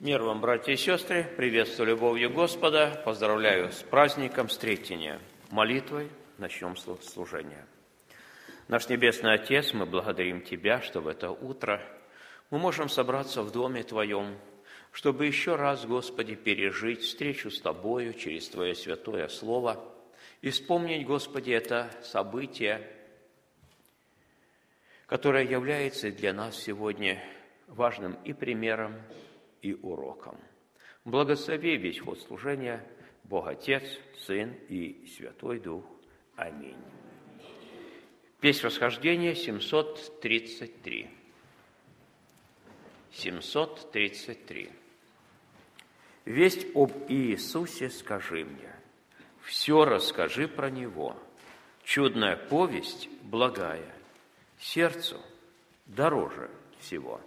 Мир вам, братья и сестры, приветствую любовью Господа, поздравляю с праздником Встретения. Молитвой начнем служение. Наш Небесный Отец, мы благодарим Тебя, что в это утро мы можем собраться в Доме Твоем, чтобы еще раз, Господи, пережить встречу с Тобою через Твое святое Слово и вспомнить, Господи, это событие, которое является для нас сегодня важным и примером, и уроком. Благослови весь ход служения Бог Отец, Сын и Святой Дух. Аминь. Песнь восхождения 733. 733. Весть об Иисусе скажи мне, все расскажи про Него. Чудная повесть благая, сердцу дороже всего.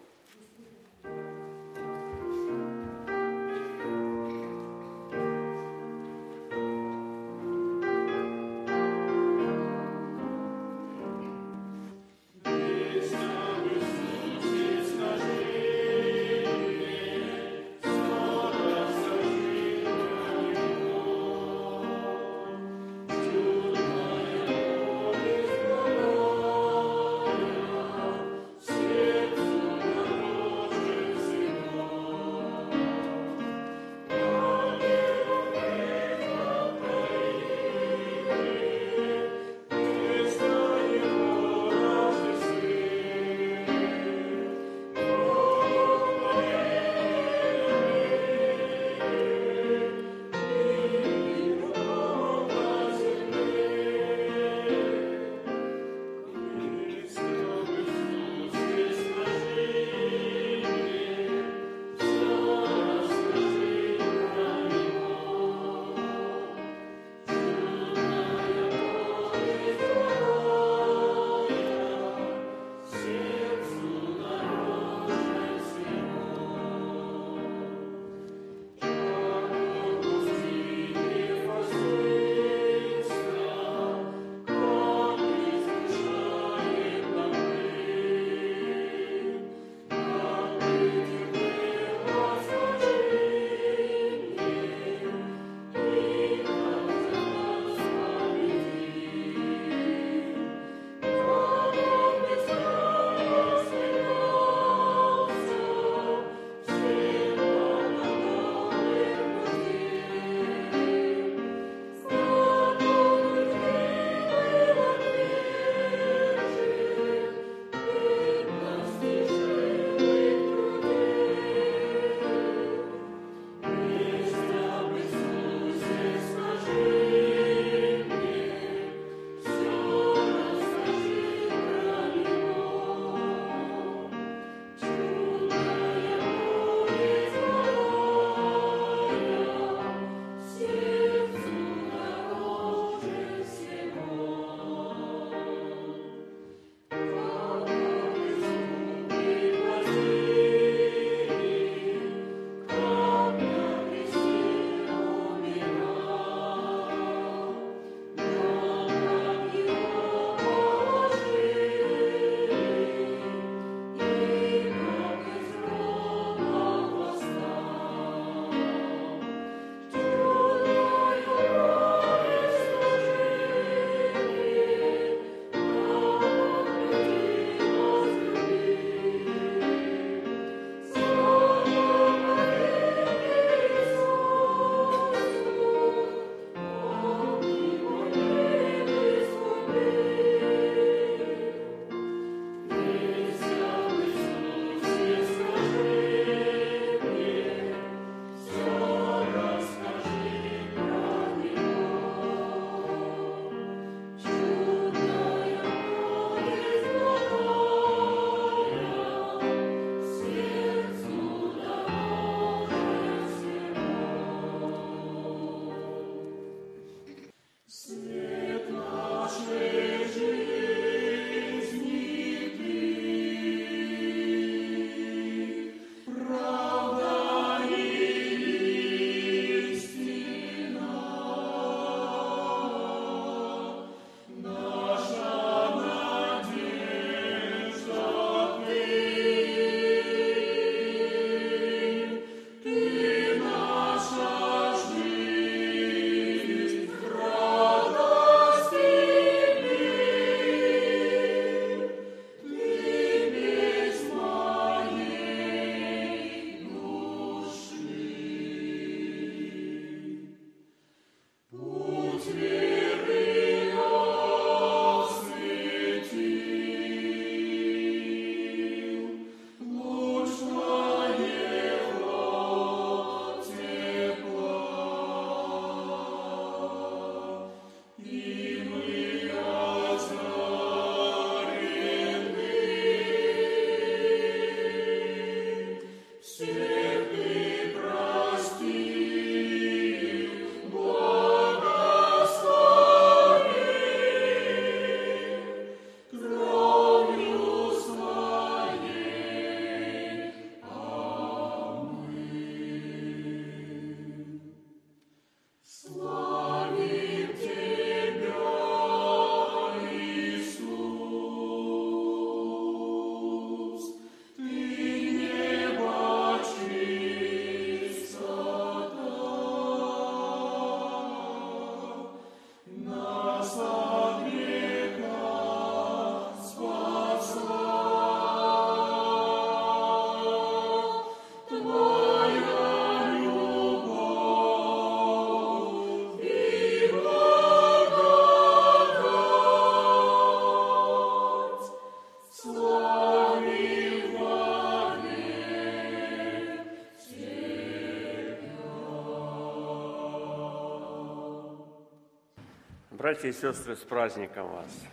Братья и сестры, с праздником вас!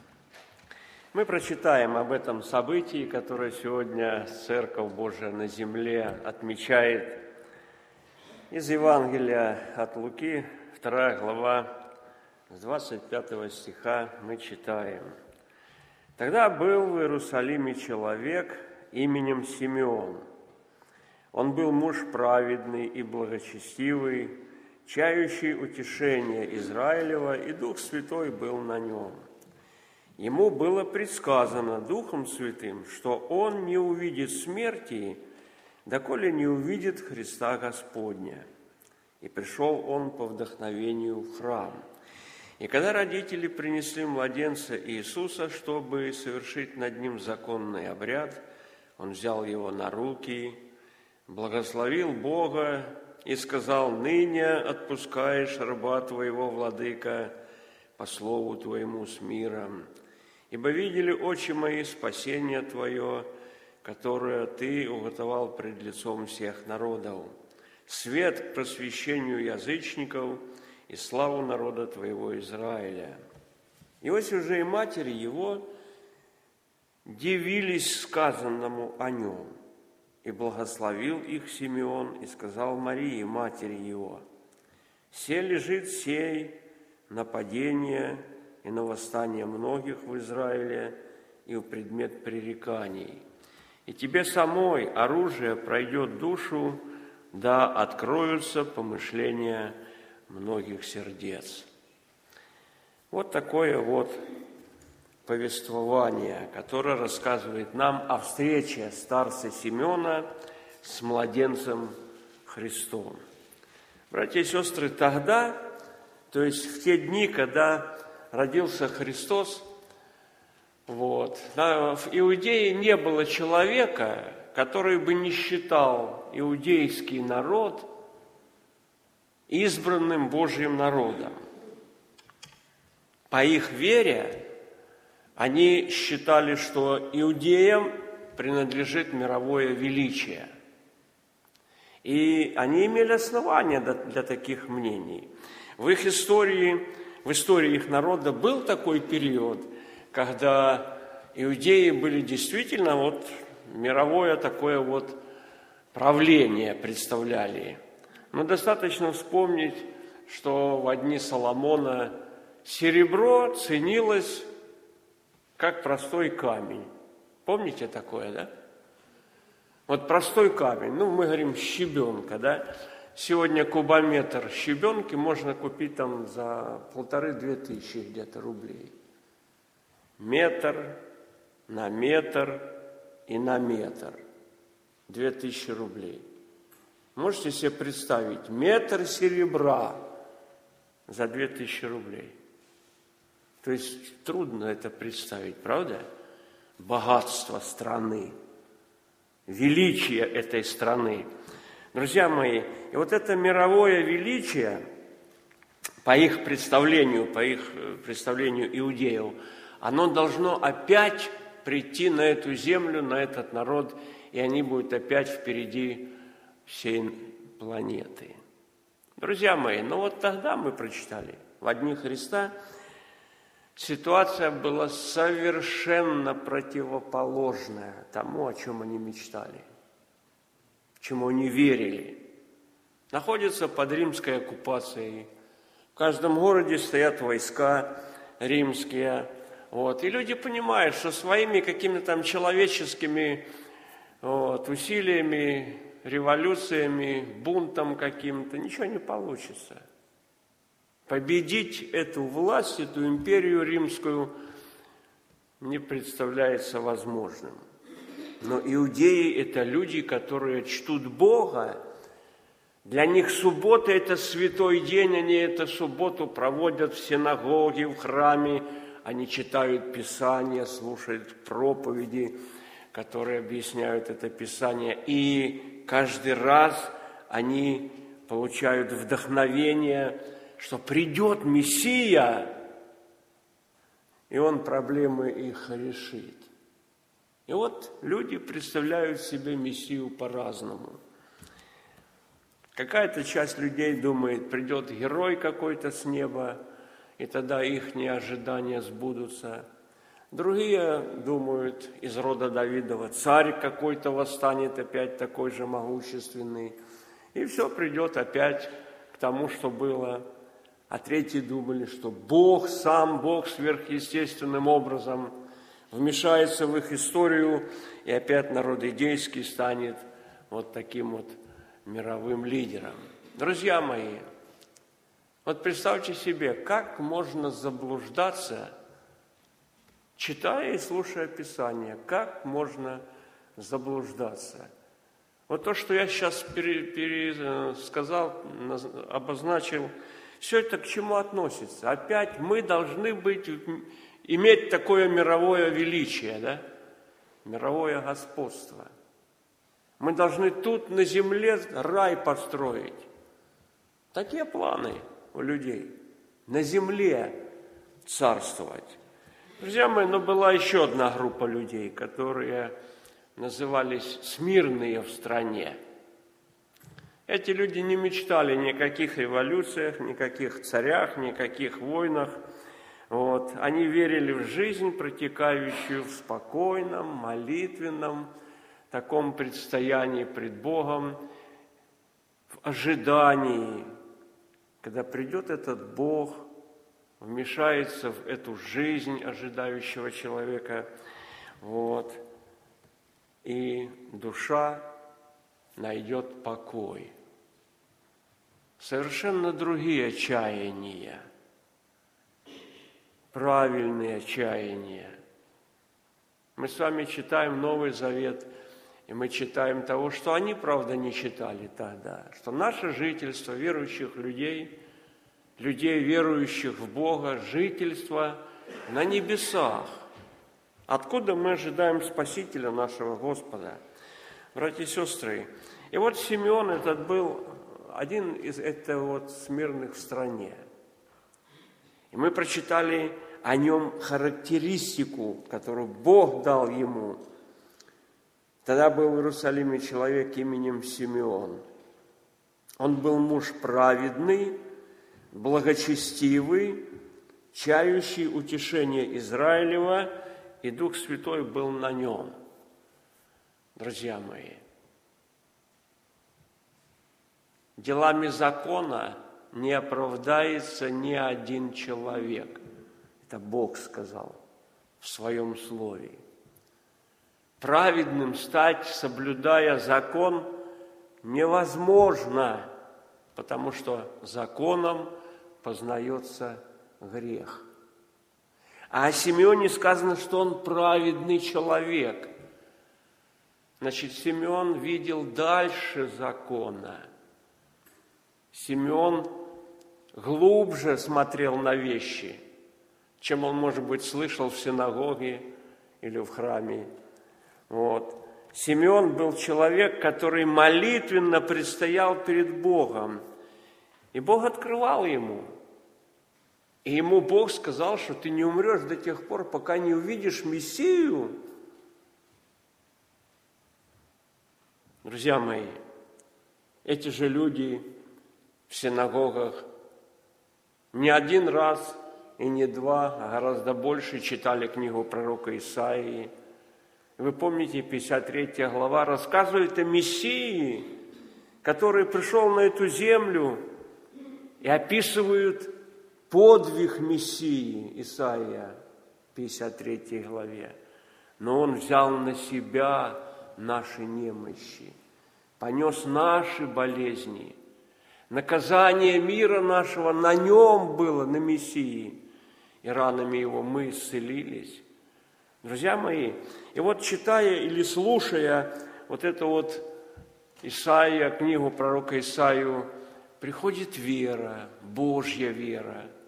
Мы прочитаем об этом событии, которое сегодня Церковь Божия на земле отмечает из Евангелия от Луки, 2 глава, с 25 стиха мы читаем. «Тогда был в Иерусалиме человек именем Симеон. Он был муж праведный и благочестивый, чающий утешение Израилева, и Дух Святой был на нем – Ему было предсказано Духом Святым, что он не увидит смерти, доколе не увидит Христа Господня. И пришел он по вдохновению в храм. И когда родители принесли младенца Иисуса, чтобы совершить над ним законный обряд, он взял его на руки, благословил Бога и сказал, «Ныне отпускаешь раба твоего, владыка, по слову твоему с миром, Ибо видели очи мои спасение Твое, которое Ты уготовал пред лицом всех народов, свет к просвещению язычников и славу народа Твоего Израиля». Иосиф же и матери его дивились сказанному о нем, и благословил их Симеон и сказал Марии, матери его, «Се лежит сей нападение и на восстание многих в Израиле, и в предмет пререканий. И тебе самой оружие пройдет душу, да откроются помышления многих сердец. Вот такое вот повествование, которое рассказывает нам о встрече старца Симеона с младенцем Христом. Братья и сестры, тогда, то есть в те дни, когда родился Христос, вот, в Иудее не было человека, который бы не считал иудейский народ избранным Божьим народом. По их вере они считали, что иудеям принадлежит мировое величие. И они имели основания для таких мнений. В их истории в истории их народа был такой период, когда иудеи были действительно вот мировое такое вот правление представляли. Но достаточно вспомнить, что в одни Соломона серебро ценилось как простой камень. Помните такое, да? Вот простой камень, ну, мы говорим щебенка, да? Сегодня кубометр щебенки можно купить там за полторы-две тысячи где-то рублей. Метр на метр и на метр. Две тысячи рублей. Можете себе представить, метр серебра за две тысячи рублей. То есть трудно это представить, правда? Богатство страны, величие этой страны – Друзья мои, и вот это мировое величие, по их представлению, по их э, представлению иудеев, оно должно опять прийти на эту землю, на этот народ, и они будут опять впереди всей планеты. Друзья мои, ну вот тогда мы прочитали в одни Христа, ситуация была совершенно противоположная тому, о чем они мечтали чему они верили, находятся под римской оккупацией. В каждом городе стоят войска римские. Вот. И люди понимают, что своими какими-то там человеческими вот, усилиями, революциями, бунтом каким-то ничего не получится. Победить эту власть, эту империю римскую не представляется возможным. Но иудеи – это люди, которые чтут Бога. Для них суббота – это святой день, они эту субботу проводят в синагоге, в храме, они читают Писание, слушают проповеди, которые объясняют это Писание. И каждый раз они получают вдохновение, что придет Мессия, и Он проблемы их решит. И вот люди представляют себе Мессию по-разному. Какая-то часть людей думает, придет герой какой-то с неба и тогда их ожидания сбудутся. Другие думают из рода Давидова, царь какой-то восстанет опять такой же могущественный, и все придет опять к тому, что было. А третьи думали, что Бог, сам Бог сверхъестественным образом вмешается в их историю, и опять народ идейский станет вот таким вот мировым лидером. Друзья мои, вот представьте себе, как можно заблуждаться, читая и слушая Писание, как можно заблуждаться. Вот то, что я сейчас пере, пере, сказал, обозначил, все это к чему относится? Опять мы должны быть, иметь такое мировое величие, да? мировое господство. Мы должны тут на земле рай построить. Такие планы у людей. На земле царствовать. Друзья мои, но была еще одна группа людей, которые назывались смирные в стране. Эти люди не мечтали ни о каких революциях, никаких царях, никаких войнах. Вот. Они верили в жизнь, протекающую в спокойном, молитвенном, таком предстоянии пред Богом, в ожидании, когда придет этот Бог, вмешается в эту жизнь ожидающего человека, вот, и душа найдет покой. Совершенно другие чаяния, правильные чаяния. Мы с вами читаем Новый Завет, и мы читаем того, что они, правда, не читали тогда, что наше жительство верующих людей, людей, верующих в Бога, жительство на небесах – Откуда мы ожидаем Спасителя нашего Господа? Братья и сестры, и вот Симеон этот был один из этого вот смирных в стране. И мы прочитали о нем характеристику, которую Бог дал ему. Тогда был в Иерусалиме человек именем Симеон. Он был муж праведный, благочестивый, чающий утешение Израилева – и Дух Святой был на нем. Друзья мои, делами закона не оправдается ни один человек. Это Бог сказал в своем слове. Праведным стать, соблюдая закон, невозможно, потому что законом познается грех. А о Симеоне сказано, что он праведный человек. Значит, Симеон видел дальше закона. Симеон глубже смотрел на вещи, чем он, может быть, слышал в синагоге или в храме. Вот. Симеон был человек, который молитвенно предстоял перед Богом. И Бог открывал ему – и ему Бог сказал, что ты не умрешь до тех пор, пока не увидишь Мессию. Друзья мои, эти же люди в синагогах не один раз и не два, а гораздо больше читали книгу пророка Исаии. Вы помните, 53 глава рассказывает о Мессии, который пришел на эту землю и описывают подвиг Мессии, Исаия, 53 главе. Но Он взял на себя наши немощи, понес наши болезни. Наказание мира нашего на нем было, на Мессии. И ранами его мы исцелились. Друзья мои, и вот читая или слушая вот это вот Исаия, книгу пророка Исаию, приходит вера, Божья вера –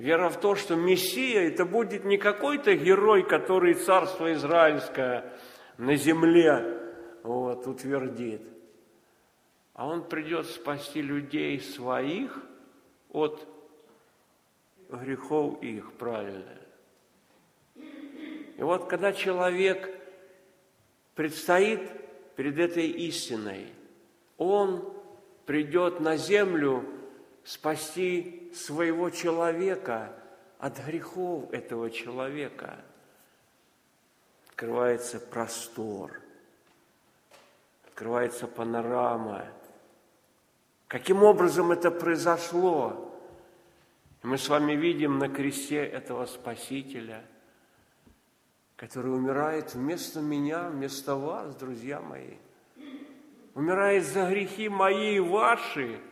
Вера в то, что Мессия это будет не какой-то герой, который царство израильское на земле вот, утвердит, а он придет спасти людей своих от грехов их, правильно. И вот когда человек предстоит перед этой истиной, он придет на землю спасти своего человека от грехов этого человека. Открывается простор, открывается панорама. Каким образом это произошло? Мы с вами видим на кресте этого Спасителя, который умирает вместо меня, вместо вас, друзья мои. Умирает за грехи мои и ваши –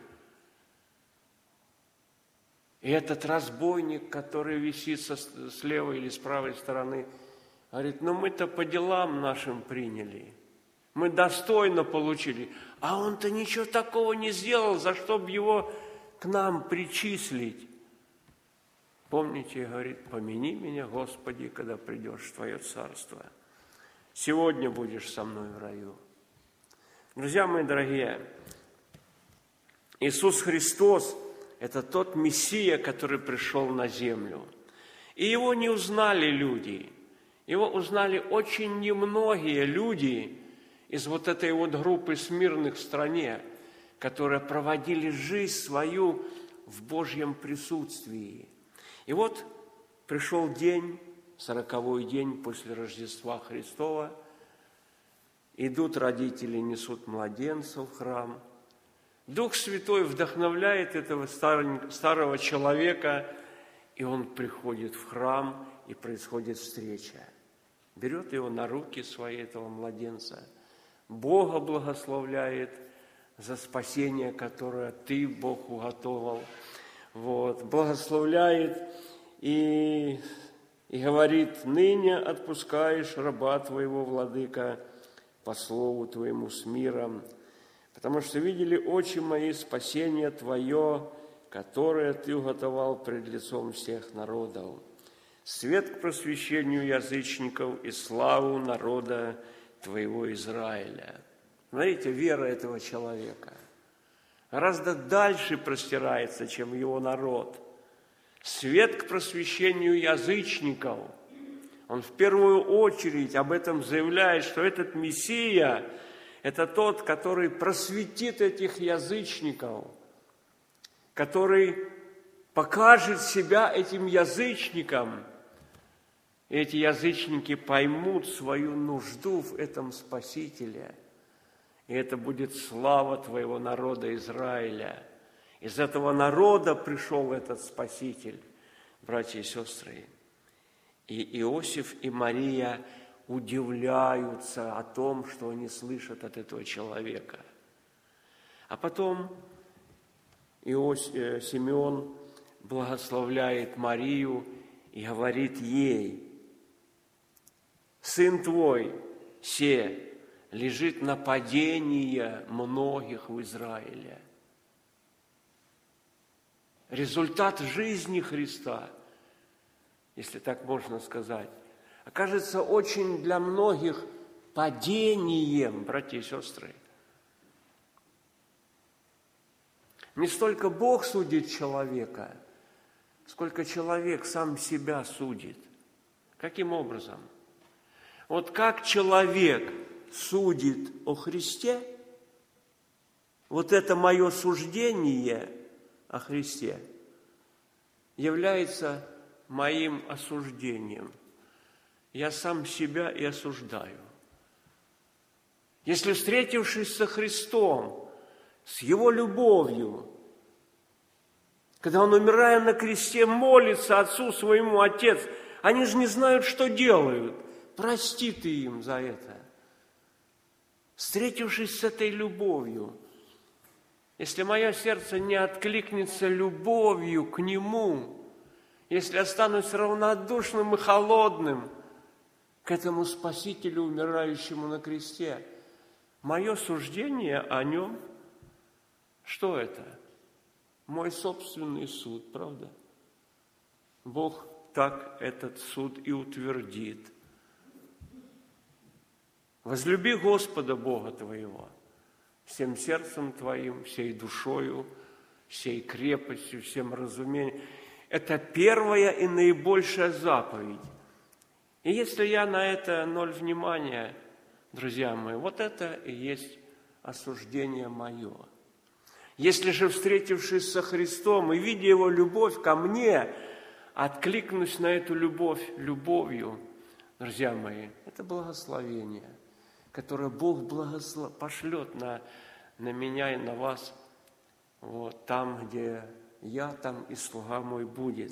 и этот разбойник, который висит со, с левой или с правой стороны, говорит, ну мы-то по делам нашим приняли, мы достойно получили, а он-то ничего такого не сделал, за что бы его к нам причислить. Помните, говорит, помяни меня, Господи, когда придешь в Твое Царство. Сегодня будешь со мной в раю. Друзья мои дорогие, Иисус Христос – это тот Мессия, который пришел на землю. И его не узнали люди. Его узнали очень немногие люди из вот этой вот группы смирных в стране, которые проводили жизнь свою в Божьем присутствии. И вот пришел день, сороковой день после Рождества Христова, идут родители, несут младенцев в храм – Дух Святой вдохновляет этого старого человека, и он приходит в храм, и происходит встреча. Берет его на руки свои, этого младенца. Бога благословляет за спасение, которое ты, Бог, уготовал. Вот, благословляет и, и говорит, ныне отпускаешь раба твоего, владыка, по слову твоему с миром, потому что видели очи мои спасение Твое, которое Ты уготовал пред лицом всех народов. Свет к просвещению язычников и славу народа Твоего Израиля. Смотрите, вера этого человека гораздо дальше простирается, чем его народ. Свет к просвещению язычников. Он в первую очередь об этом заявляет, что этот Мессия – это тот, который просветит этих язычников, который покажет себя этим язычникам. Эти язычники поймут свою нужду в этом Спасителе. И это будет слава твоего народа Израиля. Из этого народа пришел этот Спаситель, братья и сестры. И Иосиф и Мария – удивляются о том, что они слышат от этого человека. А потом Иос, э, Симеон благословляет Марию и говорит ей, «Сын твой, се, лежит нападение многих в Израиле». Результат жизни Христа, если так можно сказать, окажется очень для многих падением, братья и сестры. Не столько Бог судит человека, сколько человек сам себя судит. Каким образом? Вот как человек судит о Христе, вот это мое суждение о Христе является моим осуждением – я сам себя и осуждаю. Если, встретившись со Христом, с Его любовью, когда Он, умирая на кресте, молится Отцу своему, Отец, они же не знают, что делают. Прости ты им за это. Встретившись с этой любовью, если мое сердце не откликнется любовью к Нему, если останусь равнодушным и холодным – к этому Спасителю, умирающему на кресте. Мое суждение о нем, что это? Мой собственный суд, правда? Бог так этот суд и утвердит. Возлюби Господа Бога твоего всем сердцем твоим, всей душою, всей крепостью, всем разумением. Это первая и наибольшая заповедь. И если я на это ноль внимания, друзья мои, вот это и есть осуждение мое. Если же, встретившись со Христом и видя Его любовь ко мне, откликнусь на эту любовь любовью, друзья мои, это благословение, которое Бог благослов... пошлет на, на меня и на вас, вот там, где я, там и слуга мой будет.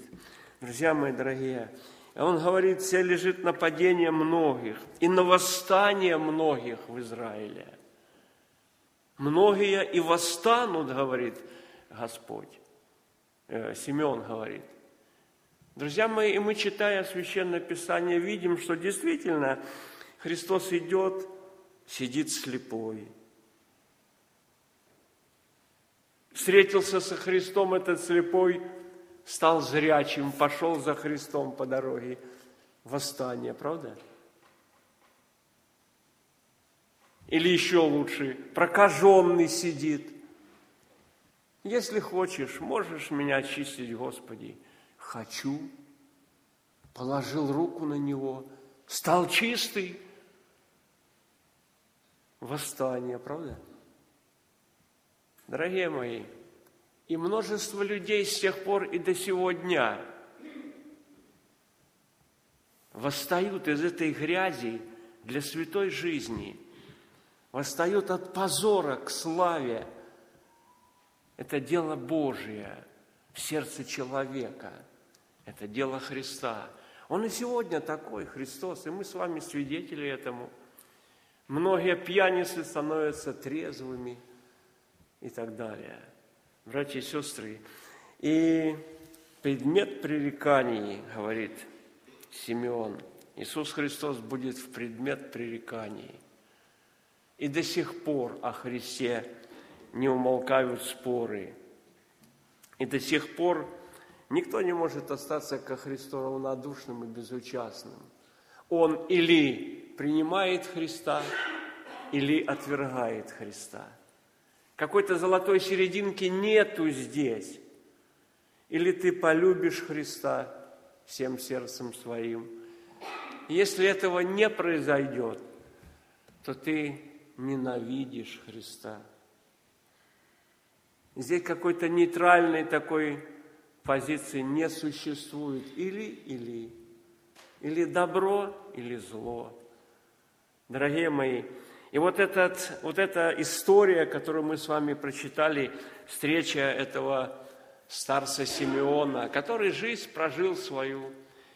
Друзья мои дорогие, он говорит, все лежит на падение многих и на восстание многих в Израиле – Многие и восстанут, говорит Господь. Э, Симеон говорит. Друзья мои, и мы, читая Священное Писание, видим, что действительно Христос идет, сидит слепой. Встретился со Христом этот слепой, стал зрячим, пошел за Христом по дороге. Восстание, правда? Или еще лучше, прокаженный сидит. Если хочешь, можешь меня очистить, Господи. Хочу. Положил руку на него, стал чистый. Восстание, правда? Дорогие мои, и множество людей с тех пор и до сего дня восстают из этой грязи для святой жизни – восстает от позора к славе. Это дело Божие в сердце человека. Это дело Христа. Он и сегодня такой, Христос, и мы с вами свидетели этому. Многие пьяницы становятся трезвыми и так далее. Братья и сестры, и предмет пререканий, говорит Симеон, Иисус Христос будет в предмет пререканий – и до сих пор о Христе не умолкают споры. И до сих пор никто не может остаться ко Христу равнодушным и безучастным. Он или принимает Христа, или отвергает Христа. Какой-то золотой серединки нету здесь. Или ты полюбишь Христа всем сердцем своим. Если этого не произойдет, то ты ненавидишь Христа. Здесь какой-то нейтральной такой позиции не существует. Или-или. Или добро, или зло. Дорогие мои, и вот, этот, вот эта история, которую мы с вами прочитали, встреча этого старца Симеона, который жизнь прожил свою,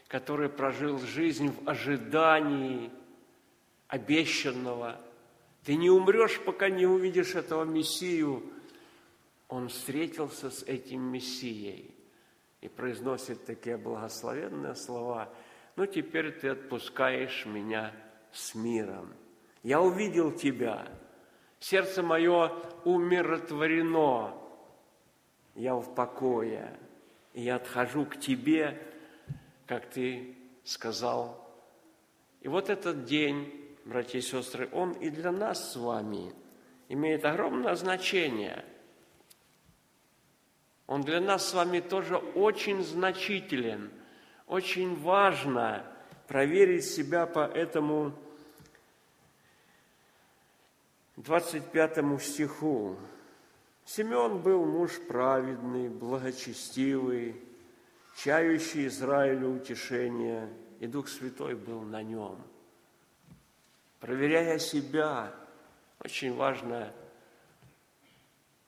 который прожил жизнь в ожидании обещанного – ты не умрешь, пока не увидишь этого Мессию. Он встретился с этим Мессией и произносит такие благословенные слова. Ну, теперь ты отпускаешь меня с миром. Я увидел тебя. Сердце мое умиротворено. Я в покое. И я отхожу к тебе, как ты сказал. И вот этот день братья и сестры, он и для нас с вами имеет огромное значение. Он для нас с вами тоже очень значителен. Очень важно проверить себя по этому 25 стиху. Симеон был муж праведный, благочестивый, чающий Израилю утешение, и Дух Святой был на нем – проверяя себя, очень важно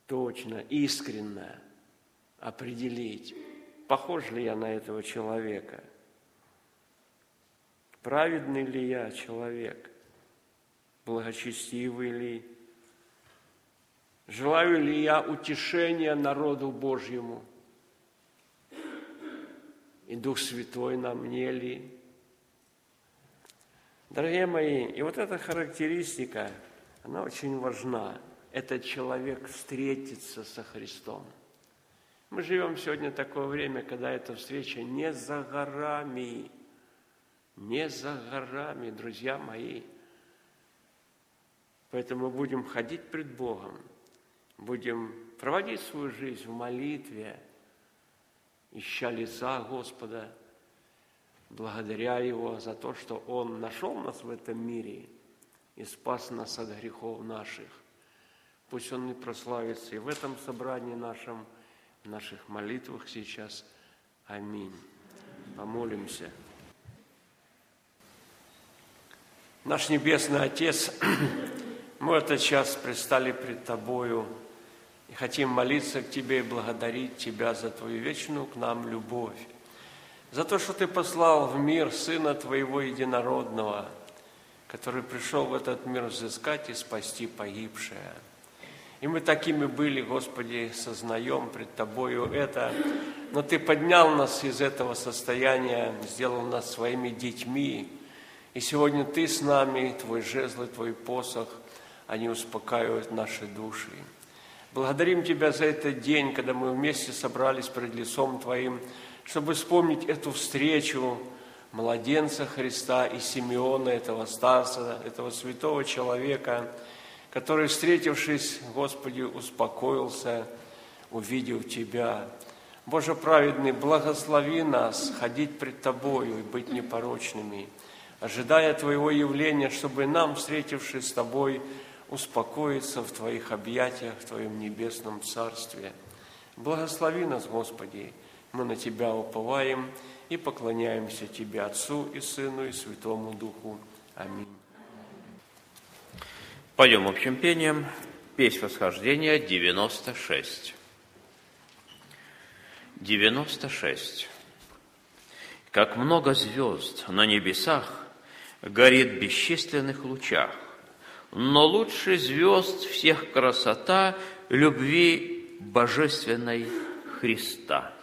точно, искренно определить, похож ли я на этого человека, праведный ли я человек, благочестивый ли, желаю ли я утешения народу Божьему, и Дух Святой на мне ли, Дорогие мои, и вот эта характеристика, она очень важна. Этот человек встретится со Христом. Мы живем сегодня такое время, когда эта встреча не за горами, не за горами, друзья мои. Поэтому будем ходить пред Богом, будем проводить свою жизнь в молитве, ища лица Господа – благодаря Его за то, что Он нашел нас в этом мире и спас нас от грехов наших. Пусть Он и прославится и в этом собрании нашем, в наших молитвах сейчас. Аминь. Помолимся. Наш Небесный Отец, мы этот час пристали пред Тобою и хотим молиться к Тебе и благодарить Тебя за Твою вечную к нам любовь, за то, что Ты послал в мир Сына Твоего Единородного, который пришел в этот мир взыскать и спасти погибшее – и мы такими были, Господи, сознаем пред Тобою это. Но Ты поднял нас из этого состояния, сделал нас своими детьми. И сегодня Ты с нами, Твой жезл и Твой посох, они успокаивают наши души. Благодарим Тебя за этот день, когда мы вместе собрались пред лицом Твоим, чтобы вспомнить эту встречу младенца Христа и Симеона, этого старца, этого святого человека – который, встретившись, Господи, успокоился, увидев Тебя. Боже праведный, благослови нас ходить пред Тобою и быть непорочными, ожидая Твоего явления, чтобы нам, встретившись с Тобой, успокоиться в Твоих объятиях, в Твоем небесном Царстве. Благослови нас, Господи, мы на Тебя уповаем и поклоняемся Тебе, Отцу и Сыну и Святому Духу. Аминь. Пойдем общим пением. Песнь восхождения 96. 96. Как много звезд на небесах горит в бесчисленных лучах, но лучше звезд всех красота любви божественной Христа –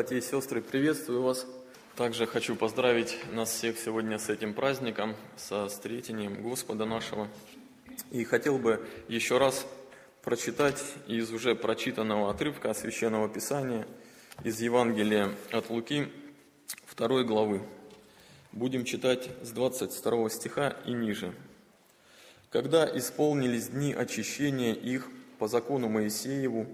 Братья и сестры, приветствую вас. Также хочу поздравить нас всех сегодня с этим праздником, со встретением Господа нашего. И хотел бы еще раз прочитать из уже прочитанного отрывка Священного Писания из Евангелия от Луки, 2 главы. Будем читать с 22 стиха и ниже. «Когда исполнились дни очищения их по закону Моисееву,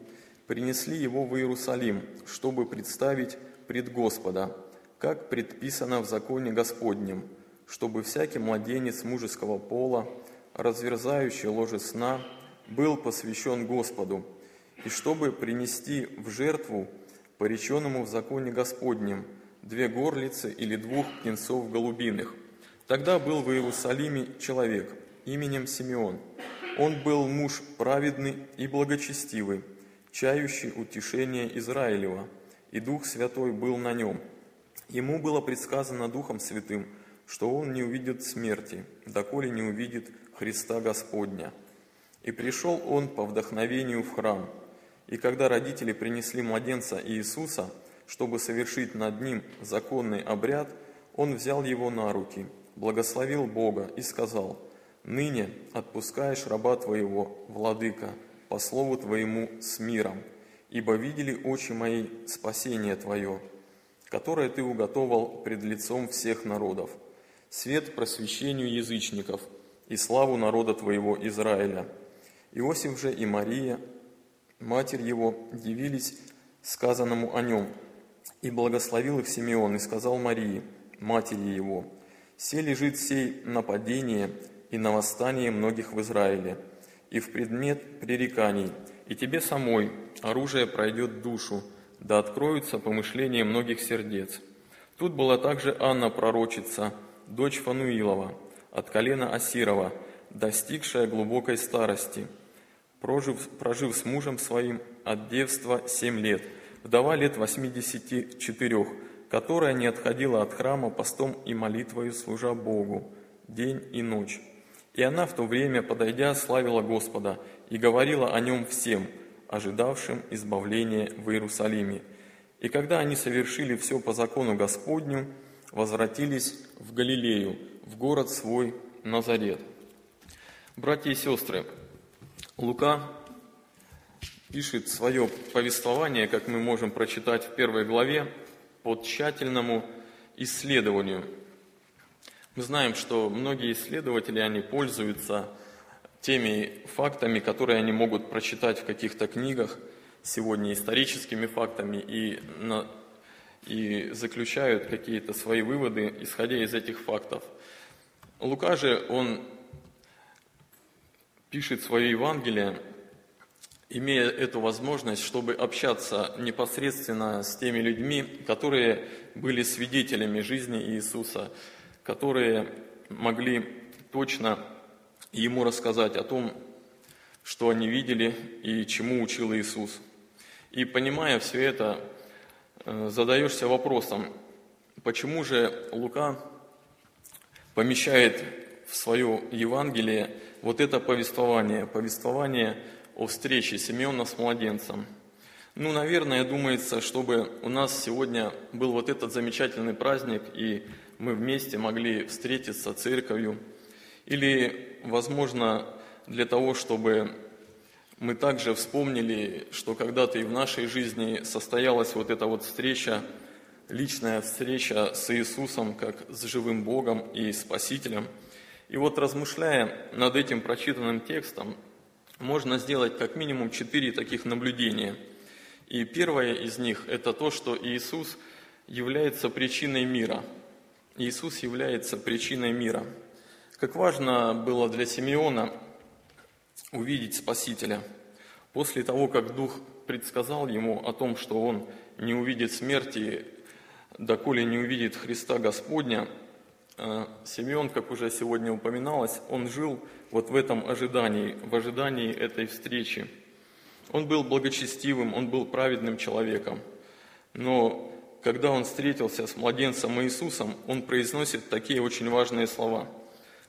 принесли его в Иерусалим, чтобы представить пред Господа, как предписано в законе Господнем, чтобы всякий младенец мужеского пола, разверзающий ложе сна, был посвящен Господу, и чтобы принести в жертву пореченному в законе Господнем две горлицы или двух птенцов голубиных. Тогда был в Иерусалиме человек именем Симеон. Он был муж праведный и благочестивый, чающий утешение Израилева, и Дух Святой был на нем. Ему было предсказано Духом Святым, что он не увидит смерти, доколе не увидит Христа Господня. И пришел он по вдохновению в храм. И когда родители принесли младенца Иисуса, чтобы совершить над ним законный обряд, он взял его на руки, благословил Бога и сказал, «Ныне отпускаешь раба твоего, владыка, по слову Твоему с миром, ибо видели очи мои спасение Твое, которое Ты уготовал пред лицом всех народов, свет просвещению язычников и славу народа Твоего Израиля. Иосиф же и Мария, матерь его, дивились сказанному о нем, и благословил их Симеон и сказал Марии, матери его, «Се лежит сей нападение и на восстание многих в Израиле, и в предмет пререканий, и тебе самой оружие пройдет душу, да откроются помышления многих сердец. Тут была также Анна пророчица, дочь Фануилова, от колена Асирова, достигшая глубокой старости, прожив, прожив с мужем своим от девства семь лет, вдова лет восьмидесяти четырех, которая не отходила от храма постом и молитвою, служа Богу, день и ночь. И она в то время, подойдя, славила Господа и говорила о нем всем, ожидавшим избавления в Иерусалиме. И когда они совершили все по закону Господню, возвратились в Галилею, в город свой Назарет. Братья и сестры, Лука пишет свое повествование, как мы можем прочитать в первой главе, по тщательному исследованию мы знаем, что многие исследователи, они пользуются теми фактами, которые они могут прочитать в каких-то книгах, сегодня историческими фактами, и, на, и заключают какие-то свои выводы, исходя из этих фактов. Лука же, он пишет свое Евангелие, имея эту возможность, чтобы общаться непосредственно с теми людьми, которые были свидетелями жизни Иисуса, которые могли точно ему рассказать о том, что они видели и чему учил Иисус. И понимая все это, э, задаешься вопросом, почему же Лука помещает в свое Евангелие вот это повествование, повествование о встрече Симеона с младенцем. Ну, наверное, думается, чтобы у нас сегодня был вот этот замечательный праздник, и мы вместе могли встретиться церковью, или, возможно, для того, чтобы мы также вспомнили, что когда-то и в нашей жизни состоялась вот эта вот встреча, личная встреча с Иисусом, как с живым Богом и Спасителем. И вот размышляя над этим прочитанным текстом, можно сделать как минимум четыре таких наблюдения. И первое из них – это то, что Иисус является причиной мира – Иисус является причиной мира. Как важно было для Симеона увидеть Спасителя. После того, как Дух предсказал ему о том, что он не увидит смерти, доколе не увидит Христа Господня, э, Симеон, как уже сегодня упоминалось, он жил вот в этом ожидании, в ожидании этой встречи. Он был благочестивым, он был праведным человеком. Но когда он встретился с младенцем Иисусом, он произносит такие очень важные слова.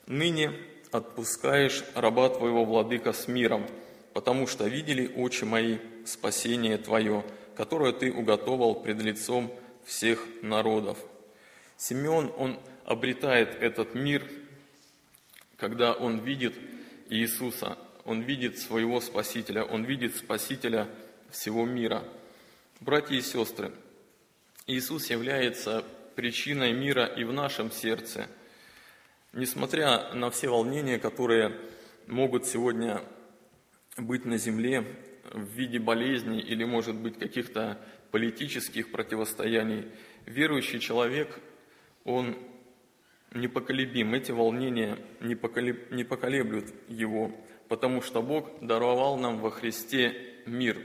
«Ныне отпускаешь раба твоего, владыка, с миром, потому что видели очи мои спасение твое, которое ты уготовал пред лицом всех народов. Симеон, он обретает этот мир, когда он видит Иисуса, он видит своего Спасителя, он видит Спасителя всего мира. Братья и сестры, Иисус является причиной мира и в нашем сердце. Несмотря на все волнения, которые могут сегодня быть на земле в виде болезней или, может быть, каких-то политических противостояний, верующий человек, он непоколебим. Эти волнения не, поколеб, не поколеблют его, потому что Бог даровал нам во Христе мир.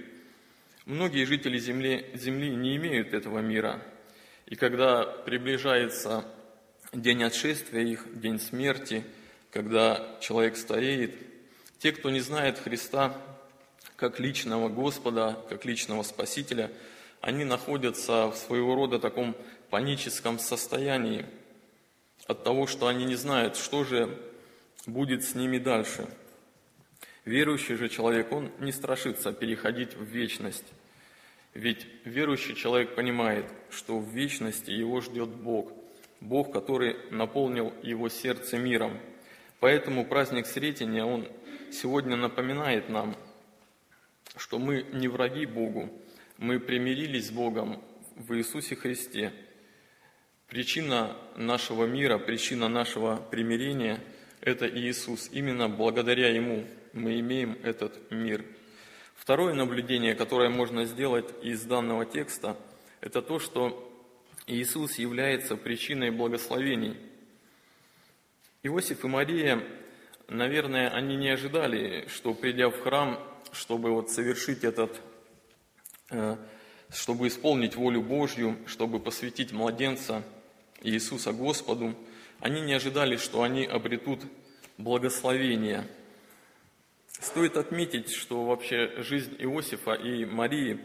Многие жители земли, земли не имеют этого мира. И когда приближается день отшествия их, день смерти, когда человек стареет, те, кто не знает Христа как личного Господа, как личного Спасителя, они находятся в своего рода таком паническом состоянии от того, что они не знают, что же будет с ними дальше. Верующий же человек, он не страшится переходить в вечность. Ведь верующий человек понимает, что в вечности его ждет Бог, Бог, который наполнил его сердце миром. Поэтому праздник Сретения, он сегодня напоминает нам, что мы не враги Богу, мы примирились с Богом в Иисусе Христе. Причина нашего мира, причина нашего примирения – это Иисус. Именно благодаря Ему мы имеем этот мир. Второе наблюдение, которое можно сделать из данного текста, это то, что Иисус является причиной благословений. Иосиф и Мария, наверное, они не ожидали, что придя в храм, чтобы вот совершить этот, э, чтобы исполнить волю Божью, чтобы посвятить младенца Иисуса Господу, они не ожидали, что они обретут благословение. Стоит отметить, что вообще жизнь Иосифа и Марии,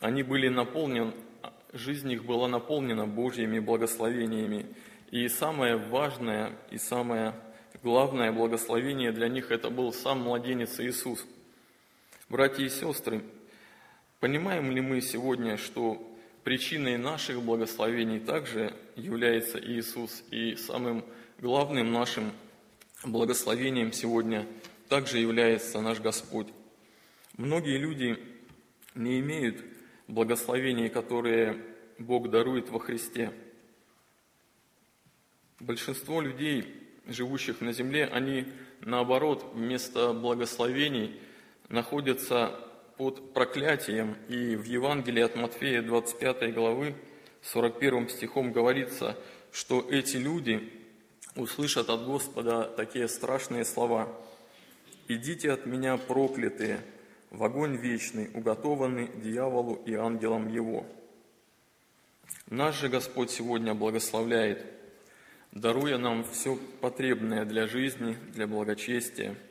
они были наполнены, жизнь их была наполнена Божьими благословениями. И самое важное и самое главное благословение для них это был сам младенец Иисус – Братья и сестры, понимаем ли мы сегодня, что причиной наших благословений также является Иисус, и самым главным нашим благословением сегодня также является наш Господь. Многие люди не имеют благословений, которые Бог дарует во Христе. Большинство людей, живущих на земле, они наоборот, вместо благословений – находятся под проклятием. И в Евангелии от Матфея 25 главы 41 стихом говорится, что эти люди услышат от Господа такие страшные слова. «Идите от меня, проклятые, в огонь вечный, уготованный дьяволу и ангелам его». Наш же Господь сегодня благословляет, даруя нам все потребное для жизни, для благочестия –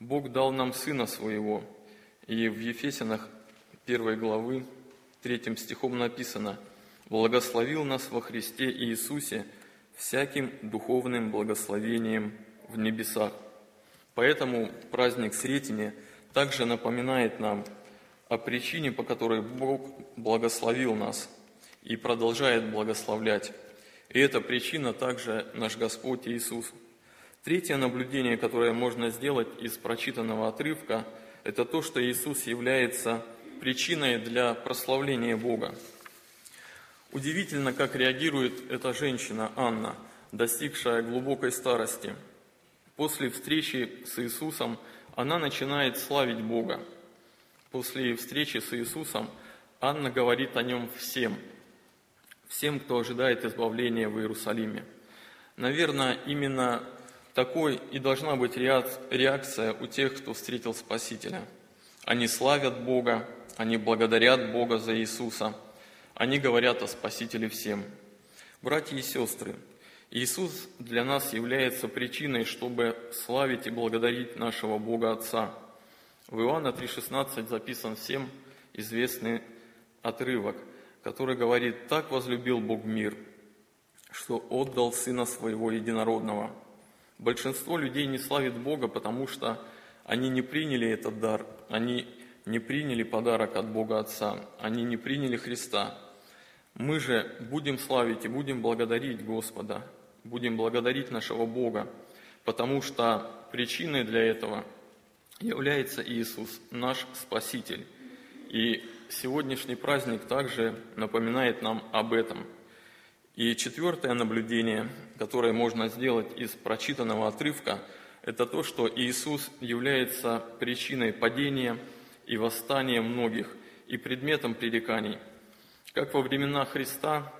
Бог дал нам Сына Своего. И в Ефесянах 1 главы 3 стихом написано «Благословил нас во Христе Иисусе всяким духовным благословением в небесах». Поэтому праздник Сретения также напоминает нам о причине, по которой Бог благословил нас и продолжает благословлять. И эта причина также наш Господь Иисус – Третье наблюдение, которое можно сделать из прочитанного отрывка, это то, что Иисус является причиной для прославления Бога. Удивительно, как реагирует эта женщина Анна, достигшая глубокой старости. После встречи с Иисусом она начинает славить Бога. После встречи с Иисусом Анна говорит о нем всем, всем, кто ожидает избавления в Иерусалиме. Наверное, именно такой и должна быть реакция у тех, кто встретил Спасителя. Они славят Бога, они благодарят Бога за Иисуса, они говорят о Спасителе всем. Братья и сестры, Иисус для нас является причиной, чтобы славить и благодарить нашего Бога Отца. В Иоанна 3,16 записан всем известный отрывок, который говорит, «Так возлюбил Бог мир, что отдал Сына Своего Единородного, Большинство людей не славит Бога, потому что они не приняли этот дар, они не приняли подарок от Бога Отца, они не приняли Христа. Мы же будем славить и будем благодарить Господа, будем благодарить нашего Бога, потому что причиной для этого является Иисус, наш Спаситель. И сегодняшний праздник также напоминает нам об этом. И четвертое наблюдение, которое можно сделать из прочитанного отрывка, это то, что Иисус является причиной падения и восстания многих и предметом пререканий. Как во времена Христа,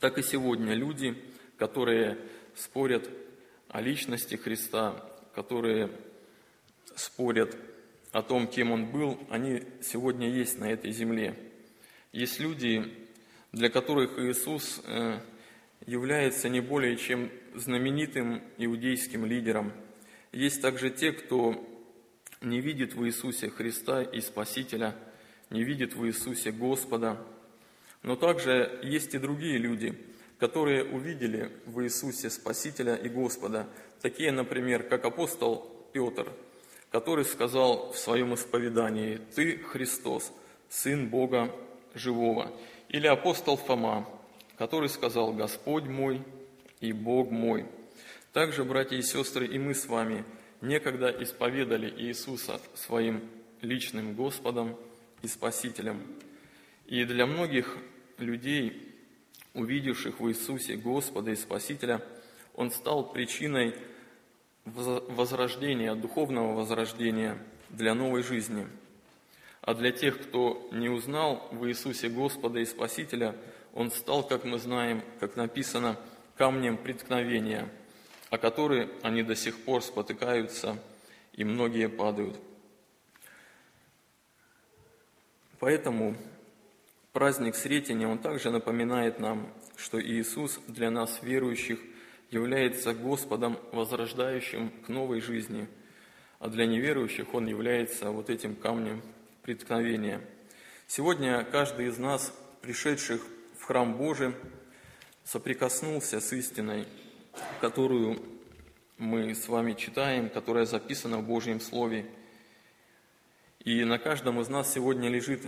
так и сегодня люди, которые спорят о личности Христа, которые спорят о том, кем Он был, они сегодня есть на этой земле. Есть люди, для которых Иисус э, является не более чем знаменитым иудейским лидером. Есть также те, кто не видит в Иисусе Христа и Спасителя, не видит в Иисусе Господа. Но также есть и другие люди, которые увидели в Иисусе Спасителя и Господа, такие, например, как апостол Петр – который сказал в своем исповедании «Ты Христос, Сын Бога живого». Или апостол Фома, который сказал «Господь мой и Бог мой». Также, братья и сестры, и мы с вами некогда исповедали Иисуса своим личным Господом и Спасителем. И для многих людей, увидевших в Иисусе Господа и Спасителя, Он стал причиной возрождения, духовного возрождения для новой жизни. А для тех, кто не узнал в Иисусе Господа и Спасителя, Он стал, как мы знаем, как написано, камнем преткновения, о который они до сих пор спотыкаются, и многие падают. Поэтому праздник Сретения, он также напоминает нам, что Иисус для нас, верующих, является Господом, возрождающим к новой жизни, а для неверующих Он является вот этим камнем преткновения. Сегодня каждый из нас, пришедших в храм Божий, соприкоснулся с истиной, которую мы с вами читаем, которая записана в Божьем Слове. И на каждом из нас сегодня лежит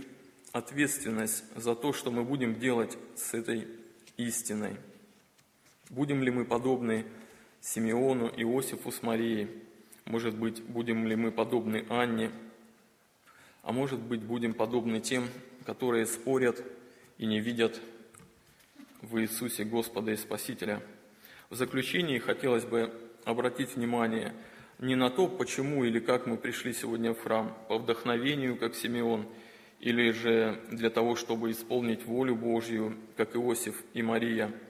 ответственность за то, что мы будем делать с этой истиной – Будем ли мы подобны Симеону, Иосифу с Марией? Может быть, будем ли мы подобны Анне? А может быть, будем подобны тем, которые спорят и не видят в Иисусе Господа и Спасителя. В заключении хотелось бы обратить внимание не на то, почему или как мы пришли сегодня в храм, по вдохновению, как Симеон, или же для того, чтобы исполнить волю Божью, как Иосиф и Мария –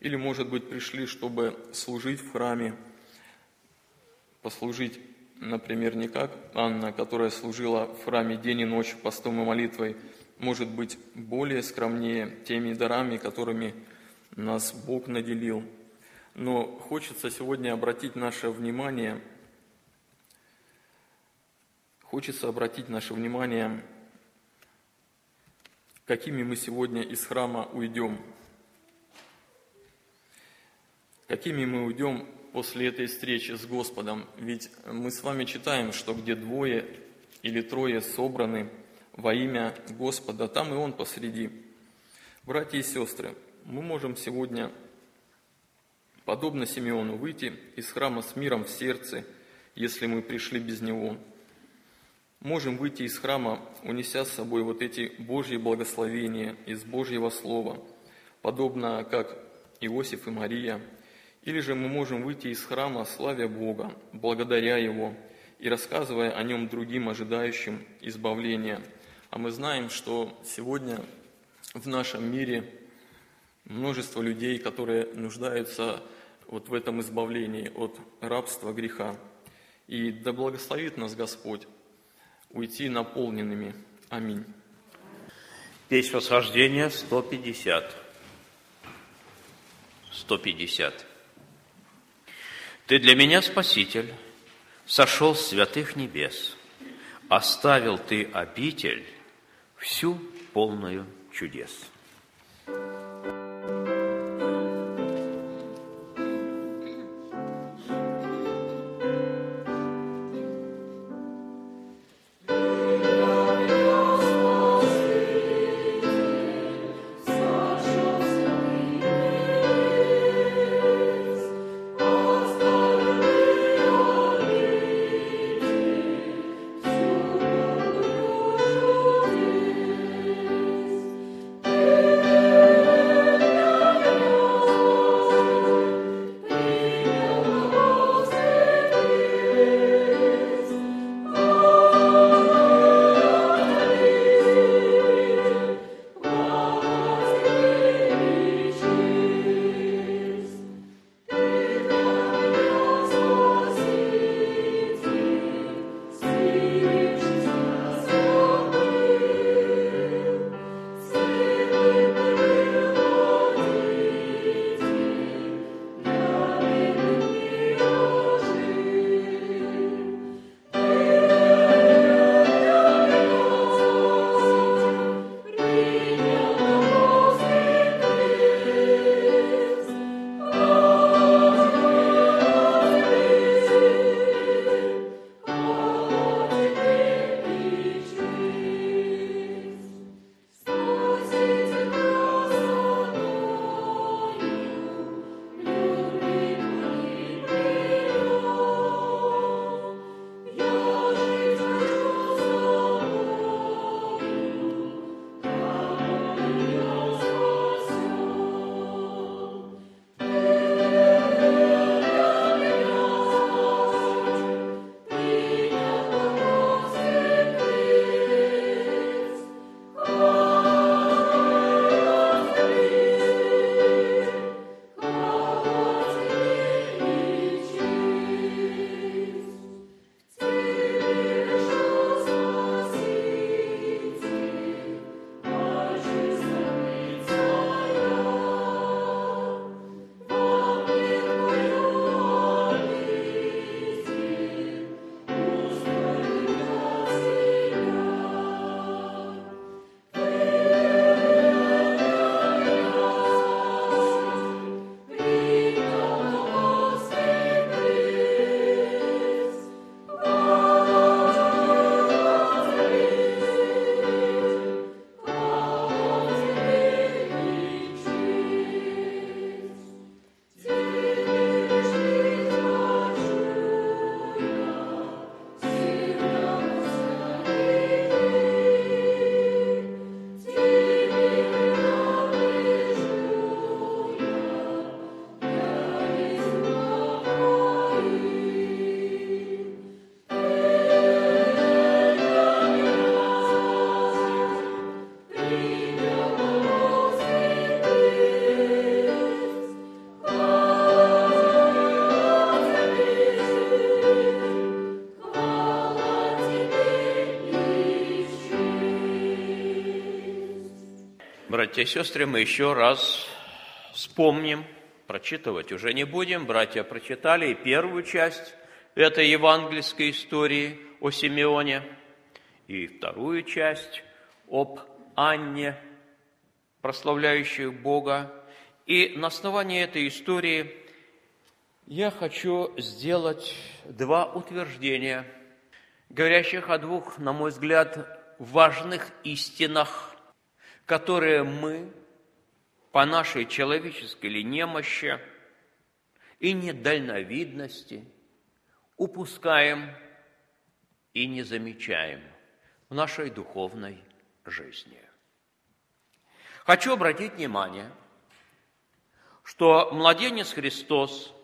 или, может быть, пришли, чтобы служить в храме, послужить, например, не как Анна, которая служила в храме день и ночь постом и молитвой, может быть, более скромнее теми дарами, которыми нас Бог наделил. Но хочется сегодня обратить наше внимание, хочется обратить наше внимание, какими мы сегодня из храма уйдем – Какими мы уйдем после этой встречи с Господом? Ведь мы с вами читаем, что где двое или трое собраны во имя Господа, там и Он посреди. Братья и сестры, мы можем сегодня, подобно Симеону, выйти из храма с миром в сердце, если мы пришли без Него. Можем выйти из храма, унеся с собой вот эти Божьи благословения из Божьего Слова, подобно как Иосиф и Мария – или же мы можем выйти из храма, славя Бога, благодаря Его и рассказывая о Нем другим, ожидающим избавления. А мы знаем, что сегодня в нашем мире множество людей, которые нуждаются вот в этом избавлении от рабства греха. И да благословит нас Господь уйти наполненными. Аминь. Песнь восхождения 150. 150. Ты для меня Спаситель, сошел с святых небес, оставил Ты обитель всю полную чудес. Братья и сестры, мы еще раз вспомним, прочитывать уже не будем. Братья прочитали и первую часть этой евангельской истории о Симеоне, и вторую часть об Анне, прославляющей Бога. И на основании этой истории я хочу сделать два утверждения, говорящих о двух, на мой взгляд, важных истинах, которые мы по нашей человеческой ли немощи и недальновидности упускаем и не замечаем в нашей духовной жизни. Хочу обратить внимание, что младенец Христос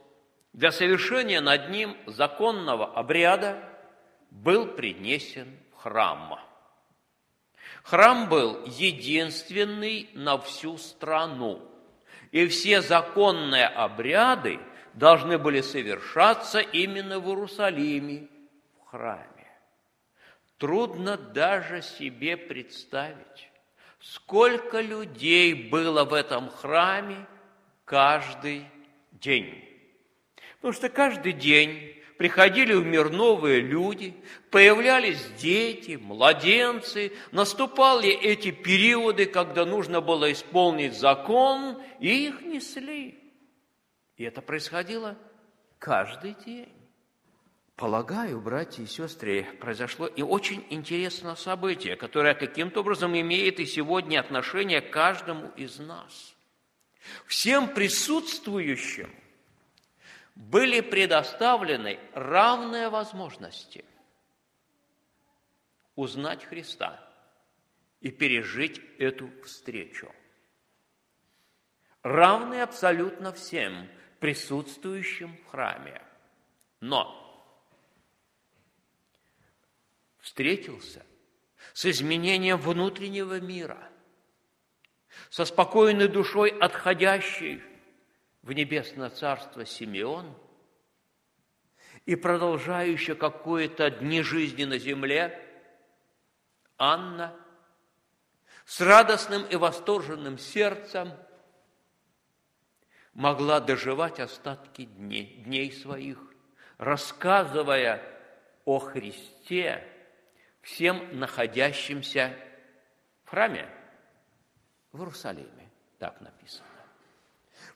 для совершения над ним законного обряда был принесен в храм. Храм был единственный на всю страну, и все законные обряды должны были совершаться именно в Иерусалиме, в храме. Трудно даже себе представить, сколько людей было в этом храме каждый день. Потому что каждый день приходили в мир новые люди, появлялись дети, младенцы, наступали эти периоды, когда нужно было исполнить закон, и их несли. И это происходило каждый день. Полагаю, братья и сестры, произошло и очень интересное событие, которое каким-то образом имеет и сегодня отношение к каждому из нас. Всем присутствующим – были предоставлены равные возможности узнать Христа и пережить эту встречу. Равны абсолютно всем присутствующим в храме. Но встретился с изменением внутреннего мира, со спокойной душой отходящей в небесное царство Симеон и продолжающая какое-то дни жизни на земле Анна с радостным и восторженным сердцем могла доживать остатки дней, дней своих, рассказывая о Христе всем находящимся в храме в Иерусалиме. Так написано.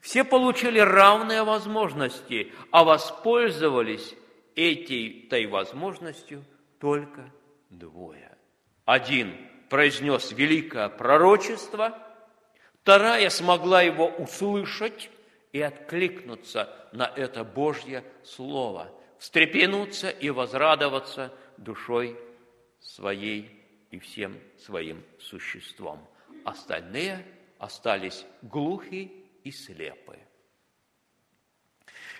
Все получили равные возможности, а воспользовались этой возможностью только двое. Один произнес великое пророчество, вторая смогла его услышать и откликнуться на это Божье Слово, встрепенуться и возрадоваться душой своей и всем своим существом. Остальные остались глухи и слепы.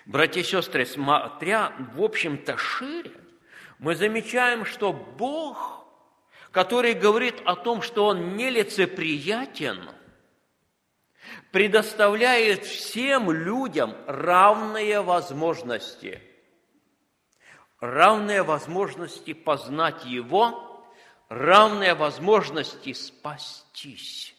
Братья и сестры, смотря, в общем-то, шире, мы замечаем, что Бог, который говорит о том, что Он нелицеприятен, предоставляет всем людям равные возможности. Равные возможности познать Его, равные возможности спастись.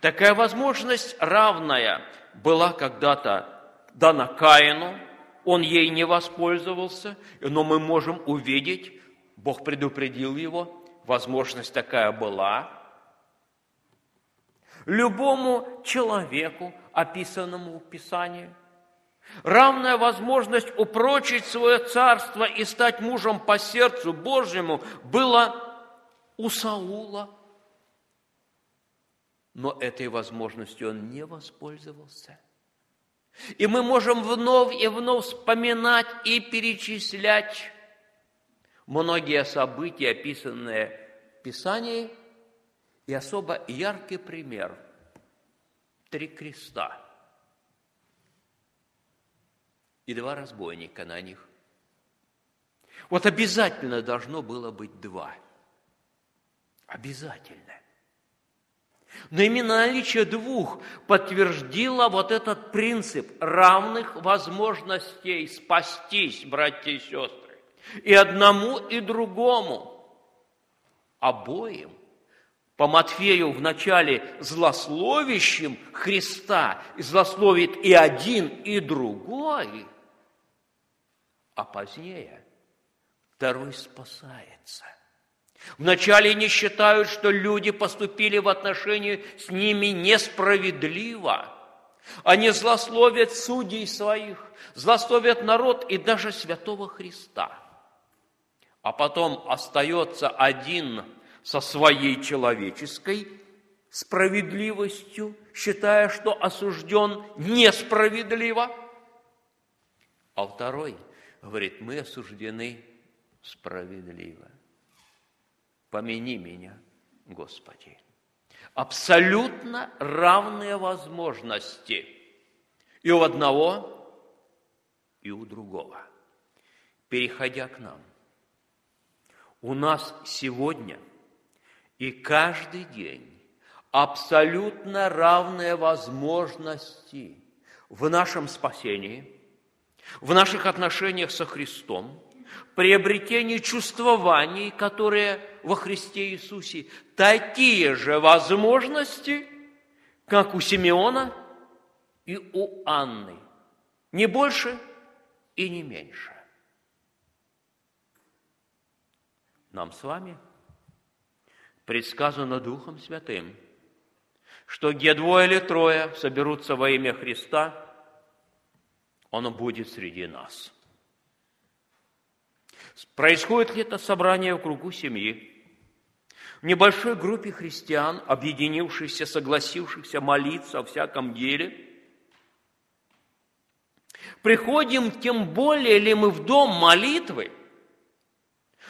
Такая возможность равная была когда-то дана Каину, он ей не воспользовался, но мы можем увидеть, Бог предупредил его, возможность такая была. Любому человеку, описанному в Писании, равная возможность упрочить свое царство и стать мужем по сердцу Божьему была у Саула – но этой возможностью он не воспользовался. И мы можем вновь и вновь вспоминать и перечислять многие события, описанные в Писании, и особо яркий пример – три креста и два разбойника на них. Вот обязательно должно было быть два. Обязательно. Но именно наличие двух подтвердило вот этот принцип равных возможностей спастись, братья и сестры. И одному, и другому. Обоим по Матфею в начале злословящим Христа, злословит и один, и другой, а позднее второй спасается. Вначале не считают, что люди поступили в отношении с ними несправедливо. Они злословят судей своих, злословят народ и даже святого Христа. А потом остается один со своей человеческой справедливостью, считая, что осужден несправедливо. А второй говорит, мы осуждены справедливо. Помяни меня, Господи. Абсолютно равные возможности и у одного, и у другого. Переходя к нам, у нас сегодня и каждый день абсолютно равные возможности в нашем спасении, в наших отношениях со Христом, приобретении чувствований, которые во Христе Иисусе, такие же возможности, как у Симеона и у Анны. Не больше и не меньше. Нам с вами предсказано Духом Святым, что где двое или трое соберутся во имя Христа, Он будет среди нас – Происходит ли это собрание в кругу семьи? В небольшой группе христиан, объединившихся, согласившихся молиться о всяком деле? Приходим, тем более ли мы в дом молитвы,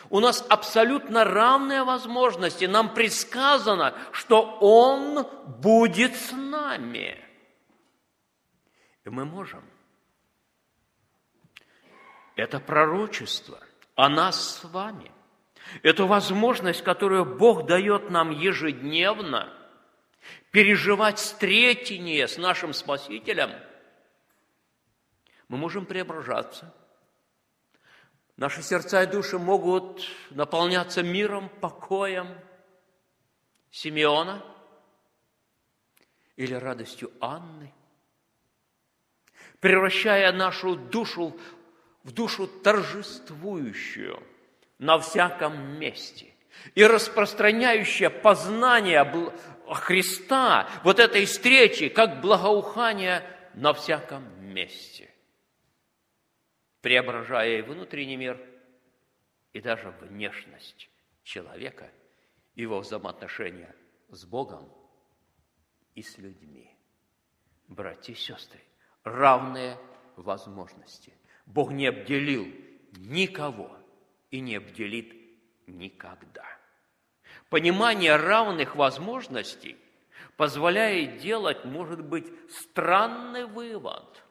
у нас абсолютно равные возможности. Нам предсказано, что Он будет с нами. И мы можем. Это пророчество о нас с вами. Эту возможность, которую Бог дает нам ежедневно, переживать встретение с нашим Спасителем, мы можем преображаться. Наши сердца и души могут наполняться миром, покоем Симеона или радостью Анны, превращая нашу душу в душу торжествующую на всяком месте. И распространяющая познание Христа, вот этой встречи, как благоухание на всяком месте, преображая и внутренний мир, и даже внешность человека, его взаимоотношения с Богом и с людьми. Братья и сестры, равные возможности – Бог не обделил никого и не обделит никогда. Понимание равных возможностей позволяет делать, может быть, странный вывод,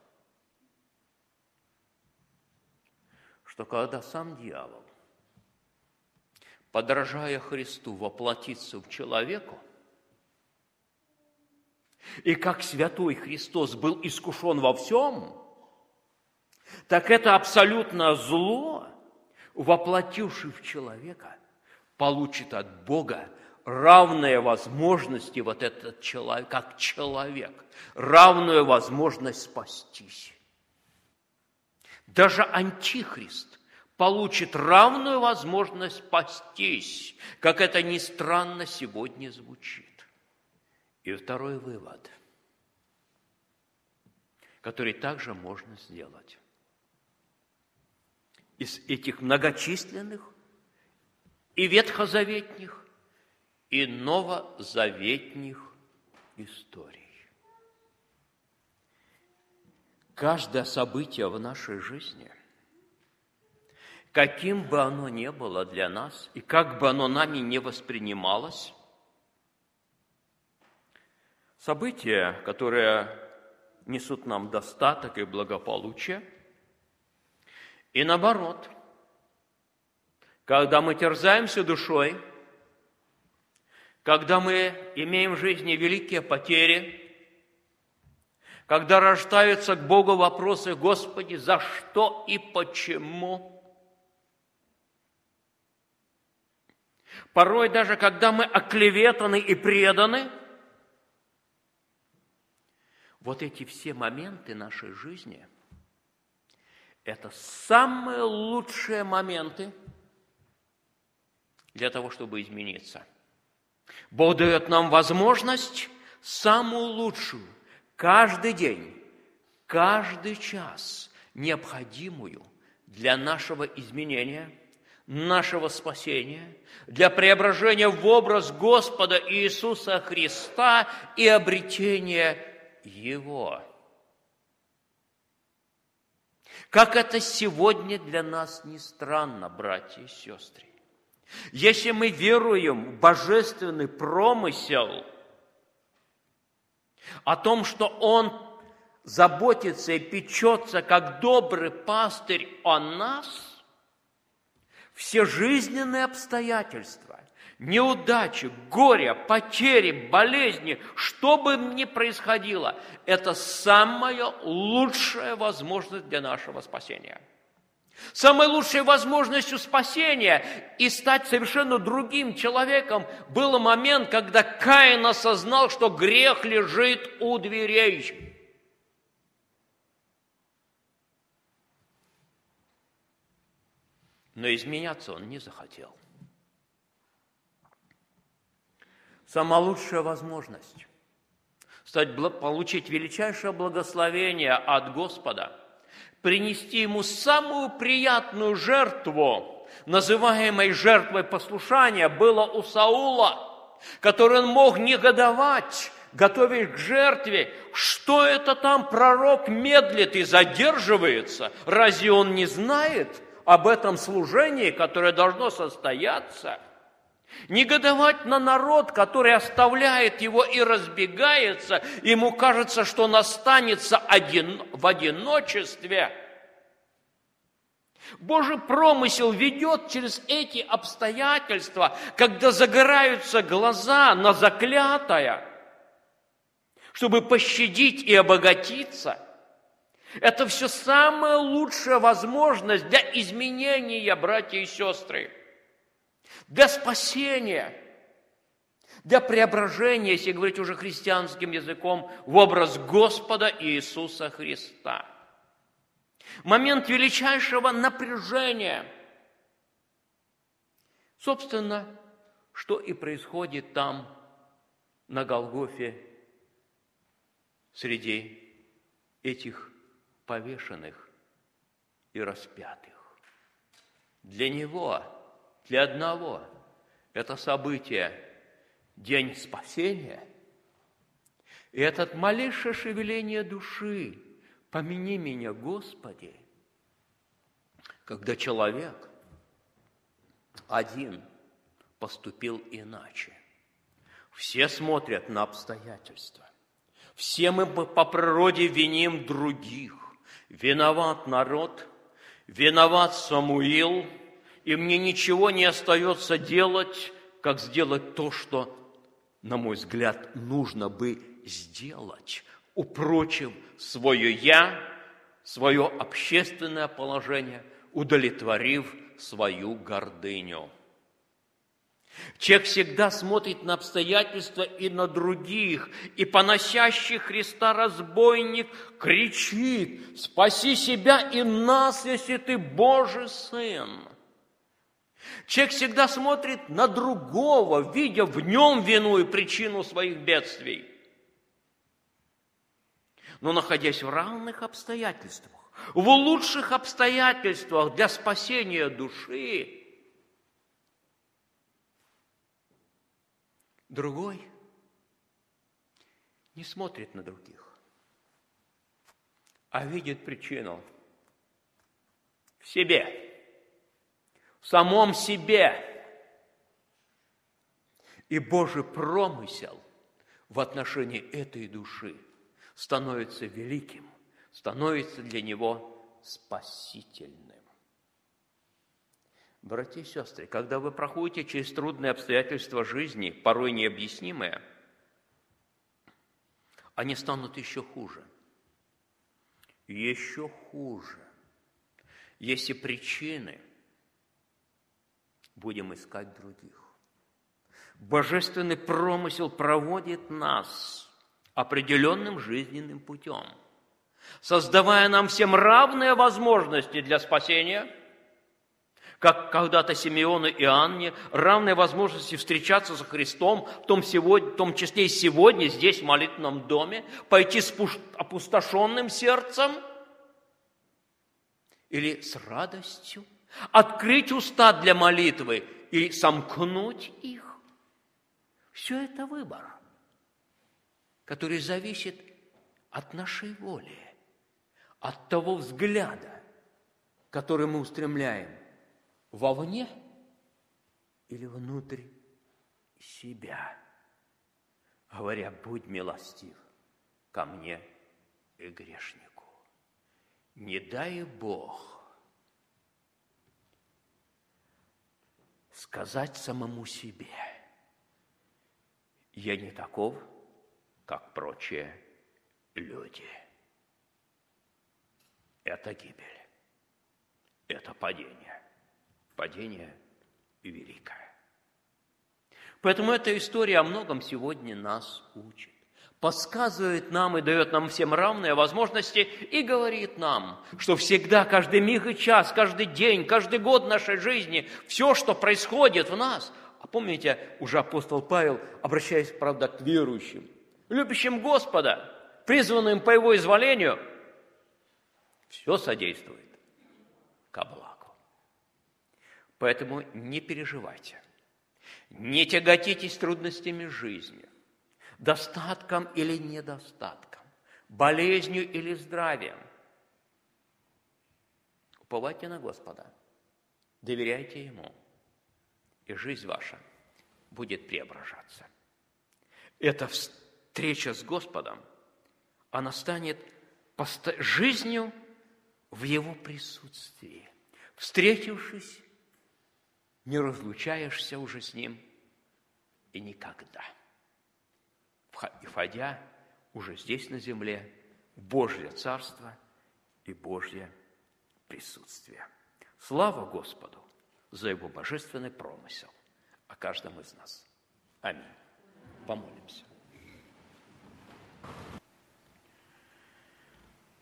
что когда сам дьявол, подражая Христу, воплотится в человеку, и как святой Христос был искушен во всем – так это абсолютно зло, воплотивший в человека, получит от Бога равные возможности вот этот человек, как человек, равную возможность спастись. Даже антихрист получит равную возможность спастись, как это ни странно сегодня звучит. И второй вывод, который также можно сделать из этих многочисленных и ветхозаветних, и новозаветних историй. Каждое событие в нашей жизни, каким бы оно ни было для нас, и как бы оно нами не воспринималось, события, которые несут нам достаток и благополучие – и наоборот, когда мы терзаемся душой, когда мы имеем в жизни великие потери, когда рождаются к Богу вопросы, Господи, за что и почему? Порой даже когда мы оклеветаны и преданы, вот эти все моменты нашей жизни – это самые лучшие моменты для того, чтобы измениться. Бог дает нам возможность самую лучшую каждый день, каждый час необходимую для нашего изменения, нашего спасения, для преображения в образ Господа Иисуса Христа и обретения Его. Как это сегодня для нас не странно, братья и сестры. Если мы веруем в божественный промысел о том, что Он заботится и печется, как добрый пастырь о нас, все жизненные обстоятельства, неудачи, горе, потери, болезни, что бы ни происходило, это самая лучшая возможность для нашего спасения – Самой лучшей возможностью спасения и стать совершенно другим человеком был момент, когда Каин осознал, что грех лежит у дверей. Но изменяться он не захотел. Самая лучшая возможность стать, получить величайшее благословение от Господа – принести ему самую приятную жертву, называемой жертвой послушания, было у Саула, который он мог негодовать, готовясь к жертве, что это там пророк медлит и задерживается? Разве он не знает об этом служении, которое должно состояться? Негодовать на народ, который оставляет его и разбегается, ему кажется, что он останется один, в одиночестве. Божий промысел ведет через эти обстоятельства, когда загораются глаза на заклятое, чтобы пощадить и обогатиться. Это все самая лучшая возможность для изменения, братья и сестры – для спасения, для преображения, если говорить уже христианским языком, в образ Господа Иисуса Христа. Момент величайшего напряжения. Собственно, что и происходит там, на Голгофе, среди этих повешенных и распятых. Для Него для одного это событие – день спасения. И этот малейшее шевеление души «Помяни меня, Господи», когда человек один поступил иначе. Все смотрят на обстоятельства. Все мы по природе виним других. Виноват народ, виноват Самуил – и мне ничего не остается делать, как сделать то, что, на мой взгляд, нужно бы сделать, упрочив свое «я», свое общественное положение, удовлетворив свою гордыню. Человек всегда смотрит на обстоятельства и на других, и поносящий Христа разбойник кричит, «Спаси себя и нас, если ты Божий Сын!» Человек всегда смотрит на другого, видя в нем вину и причину своих бедствий. Но находясь в равных обстоятельствах, в лучших обстоятельствах для спасения души, другой не смотрит на других, а видит причину в себе – самом себе. И Божий промысел в отношении этой души становится великим, становится для него спасительным. Братья и сестры, когда вы проходите через трудные обстоятельства жизни, порой необъяснимые, они станут еще хуже. Еще хуже. Если причины – будем искать других. Божественный промысел проводит нас определенным жизненным путем, создавая нам всем равные возможности для спасения – как когда-то Симеону и Анне, равные возможности встречаться со Христом, в том, сегодня, в том числе и сегодня, здесь, в молитвенном доме, пойти с опустошенным сердцем или с радостью, открыть уста для молитвы или сомкнуть их. Все это выбор, который зависит от нашей воли, от того взгляда, который мы устремляем – вовне или внутрь себя, говоря, будь милостив ко мне и грешнику. Не дай Бог сказать самому себе, я не таков, как прочие люди. Это гибель, это падение падение великое. Поэтому эта история о многом сегодня нас учит. Подсказывает нам и дает нам всем равные возможности и говорит нам, что всегда, каждый миг и час, каждый день, каждый год нашей жизни, все, что происходит в нас, а помните, уже апостол Павел, обращаясь, правда, к верующим, любящим Господа, призванным по Его изволению, все содействует ко благу. Поэтому не переживайте, не тяготитесь трудностями жизни, достатком или недостатком, болезнью или здравием. Уповайте на Господа, доверяйте Ему, и жизнь ваша будет преображаться. Эта встреча с Господом, она станет жизнью в Его присутствии. Встретившись не разлучаешься уже с Ним и никогда. Входя уже здесь на земле в Божье Царство и Божье присутствие. Слава Господу за Его божественный промысел о каждом из нас. Аминь. Помолимся.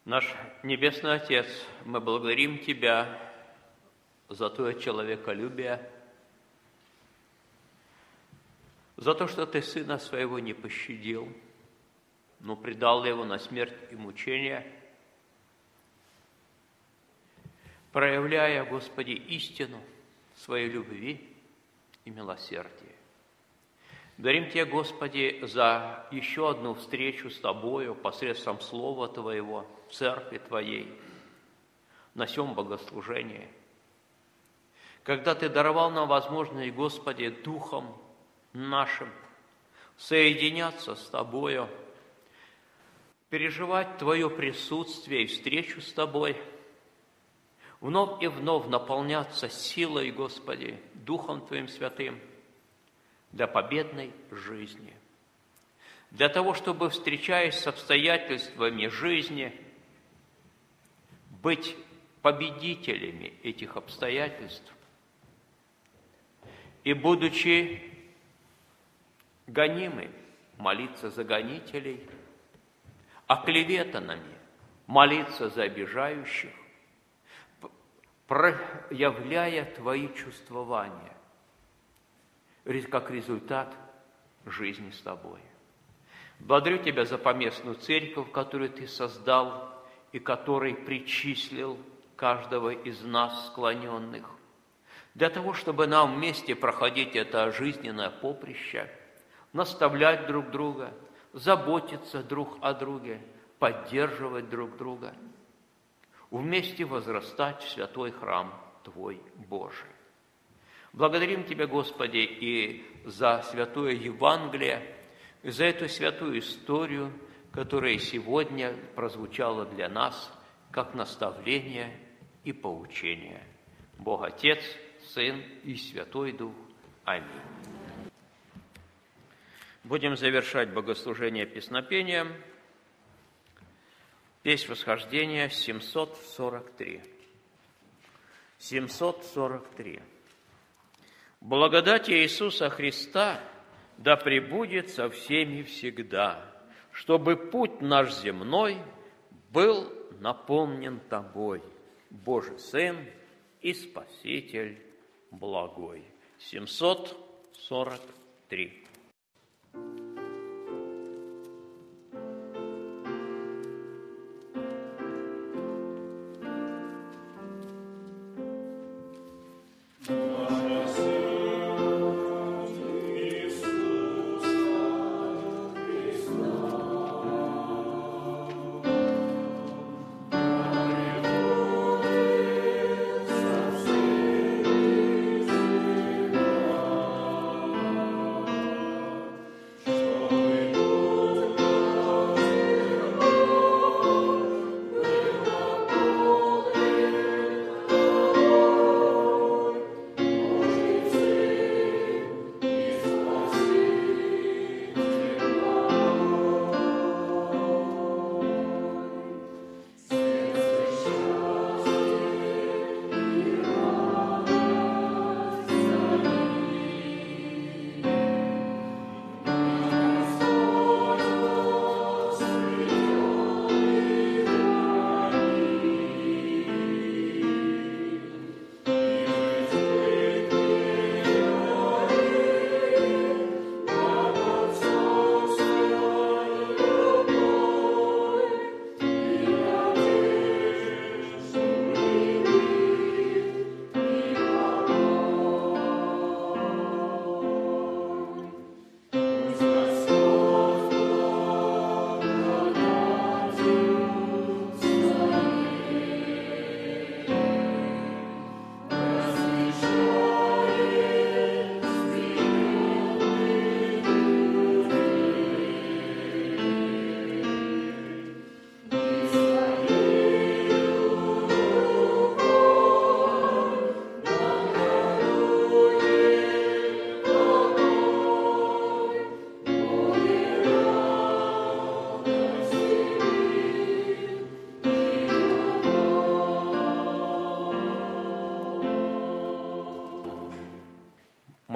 Наш Небесный Отец, мы благодарим Тебя за то человеколюбие, за то, что Ты Сына Своего не пощадил, но предал Его на смерть и мучение, проявляя, Господи, истину своей любви и милосердия. Дарим Тебе, Господи, за еще одну встречу с Тобою посредством Слова Твоего в Церкви Твоей, на всем богослужении – когда Ты даровал нам возможность, Господи, Духом нашим соединяться с Тобою, переживать Твое присутствие и встречу с Тобой, вновь и вновь наполняться силой, Господи, Духом Твоим Святым для победной жизни, для того, чтобы, встречаясь с обстоятельствами жизни, быть победителями этих обстоятельств, и, будучи гонимы, молиться за гонителей, оклеветанными, молиться за обижающих, проявляя Твои чувствования, как результат жизни с Тобой. Благодарю Тебя за поместную церковь, которую Ты создал и который причислил каждого из нас склоненных – для того, чтобы нам вместе проходить это жизненное поприще, наставлять друг друга, заботиться друг о друге, поддерживать друг друга, вместе возрастать в святой храм Твой Божий. Благодарим Тебя, Господи, и за святое Евангелие, и за эту святую историю, которая сегодня прозвучала для нас как наставление и поучение. Бог Отец – Сын и Святой Дух. Аминь. Будем завершать богослужение песнопением. Песнь восхождения 743. 743. Благодать Иисуса Христа да пребудет со всеми всегда, чтобы путь наш земной был наполнен Тобой, Божий Сын и Спаситель благой. 743.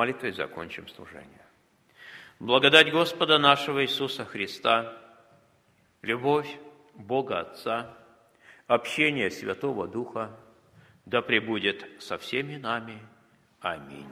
Молитвой закончим служение. Благодать Господа нашего Иисуса Христа, любовь Бога Отца, общение Святого Духа, да пребудет со всеми нами. Аминь.